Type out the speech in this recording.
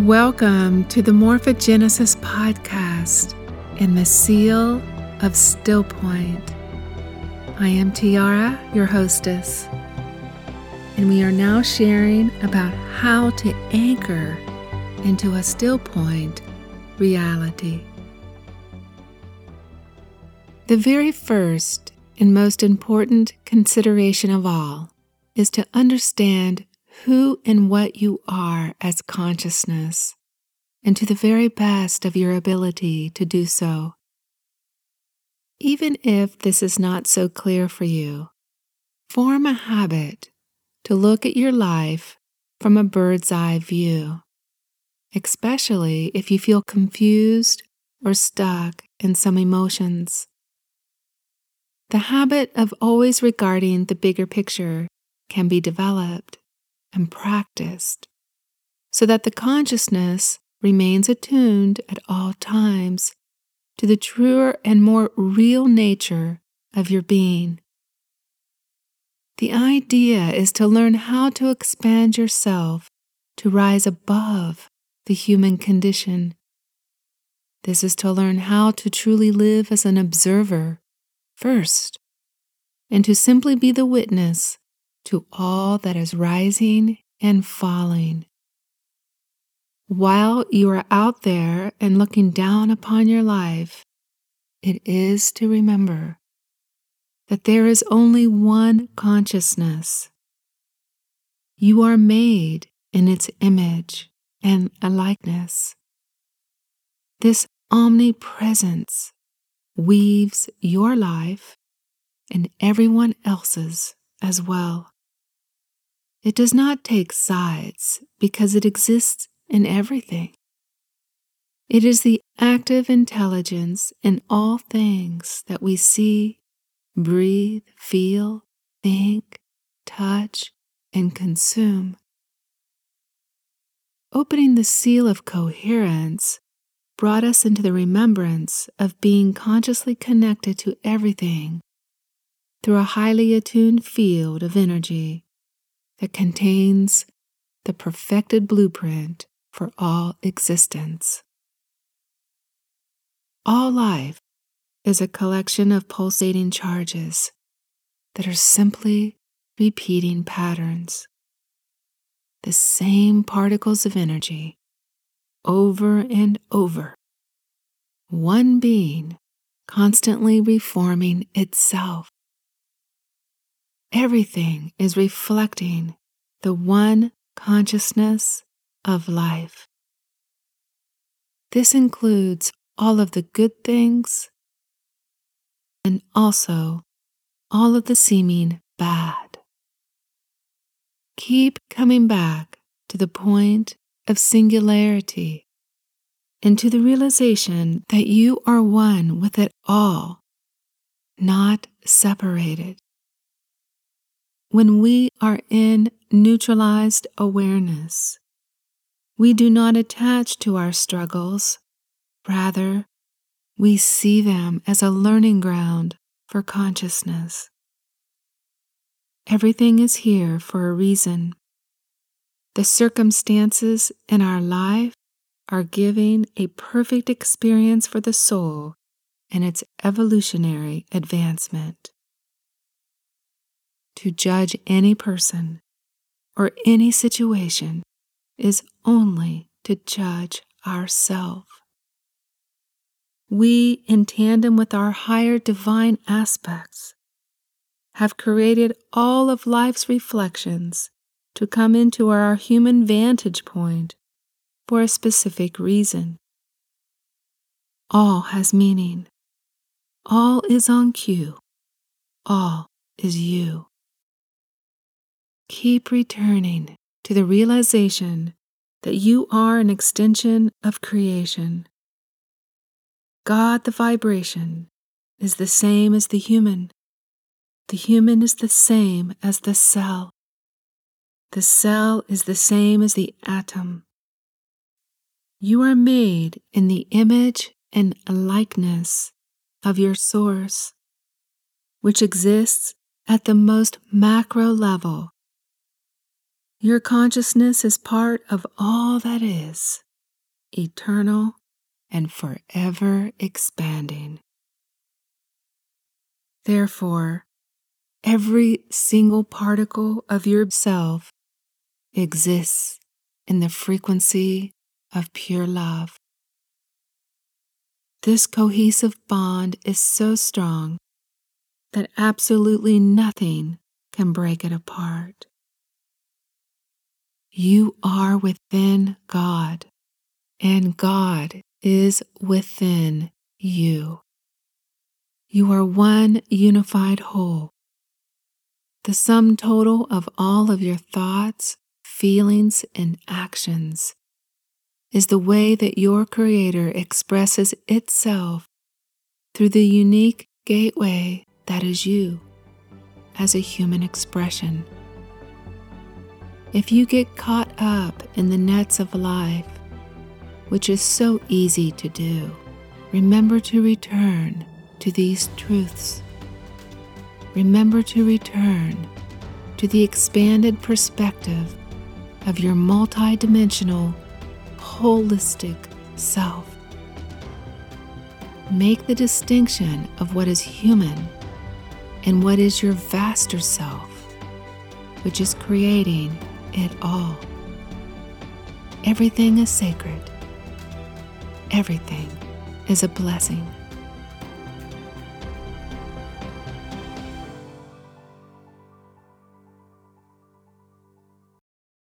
Welcome to the Morphogenesis podcast in the Seal of Still Point. I am Tiara, your hostess, and we are now sharing about how to anchor into a still point reality. The very first and most important consideration of all is to understand who and what you are as consciousness, and to the very best of your ability to do so. Even if this is not so clear for you, form a habit to look at your life from a bird's eye view, especially if you feel confused or stuck in some emotions. The habit of always regarding the bigger picture can be developed and practiced so that the consciousness remains attuned at all times to the truer and more real nature of your being. The idea is to learn how to expand yourself to rise above the human condition. This is to learn how to truly live as an observer first, and to simply be the witness to all that is rising and falling. While you are out there and looking down upon your life, it is to remember that there is only one consciousness. You are made in its image and a likeness. This omnipresence weaves your life and everyone else's as well. It does not take sides because it exists in everything. It is the active intelligence in all things that we see, breathe, feel, think, touch, and consume. Opening the seal of coherence brought us into the remembrance of being consciously connected to everything through a highly attuned field of energy that contains the perfected blueprint for all existence. All life is a collection of pulsating charges that are simply repeating patterns. The same particles of energy over and over. One being constantly reforming itself Everything is reflecting the one consciousness of life. This includes all of the good things and also all of the seeming bad. Keep coming back to the point of singularity and to the realization that you are one with it all, not separated when we are in neutralized awareness, we do not attach to our struggles. Rather, we see them as a learning ground for consciousness. Everything is here for a reason. The circumstances in our life are giving a perfect experience for the soul and its evolutionary advancement to judge any person or any situation is only to judge ourselves. We, in tandem with our higher divine aspects, have created all of life's reflections to come into our human vantage point for a specific reason. All has meaning. All is on cue. All is you. Keep returning to the realization that you are an extension of creation. God, the vibration, is the same as the human. The human is the same as the cell. The cell is the same as the atom. You are made in the image and likeness of your source, which exists at the most macro level your consciousness is part of all that is. eternal, and forever expanding. Therefore, every single particle of yourself exists in the frequency of pure love. This cohesive bond is so strong that absolutely nothing can break it apart. You are within God, and God is within you. You are one unified whole. The sum total of all of your thoughts, feelings, and actions is the way that your Creator expresses itself through the unique gateway that is you as a human expression. If you get caught up in the nets of life, which is so easy to do, remember to return to these truths. Remember to return to the expanded perspective of your multidimensional, holistic self. Make the distinction of what is human and what is your vaster self, which is creating it all. Everything is sacred. Everything is a blessing.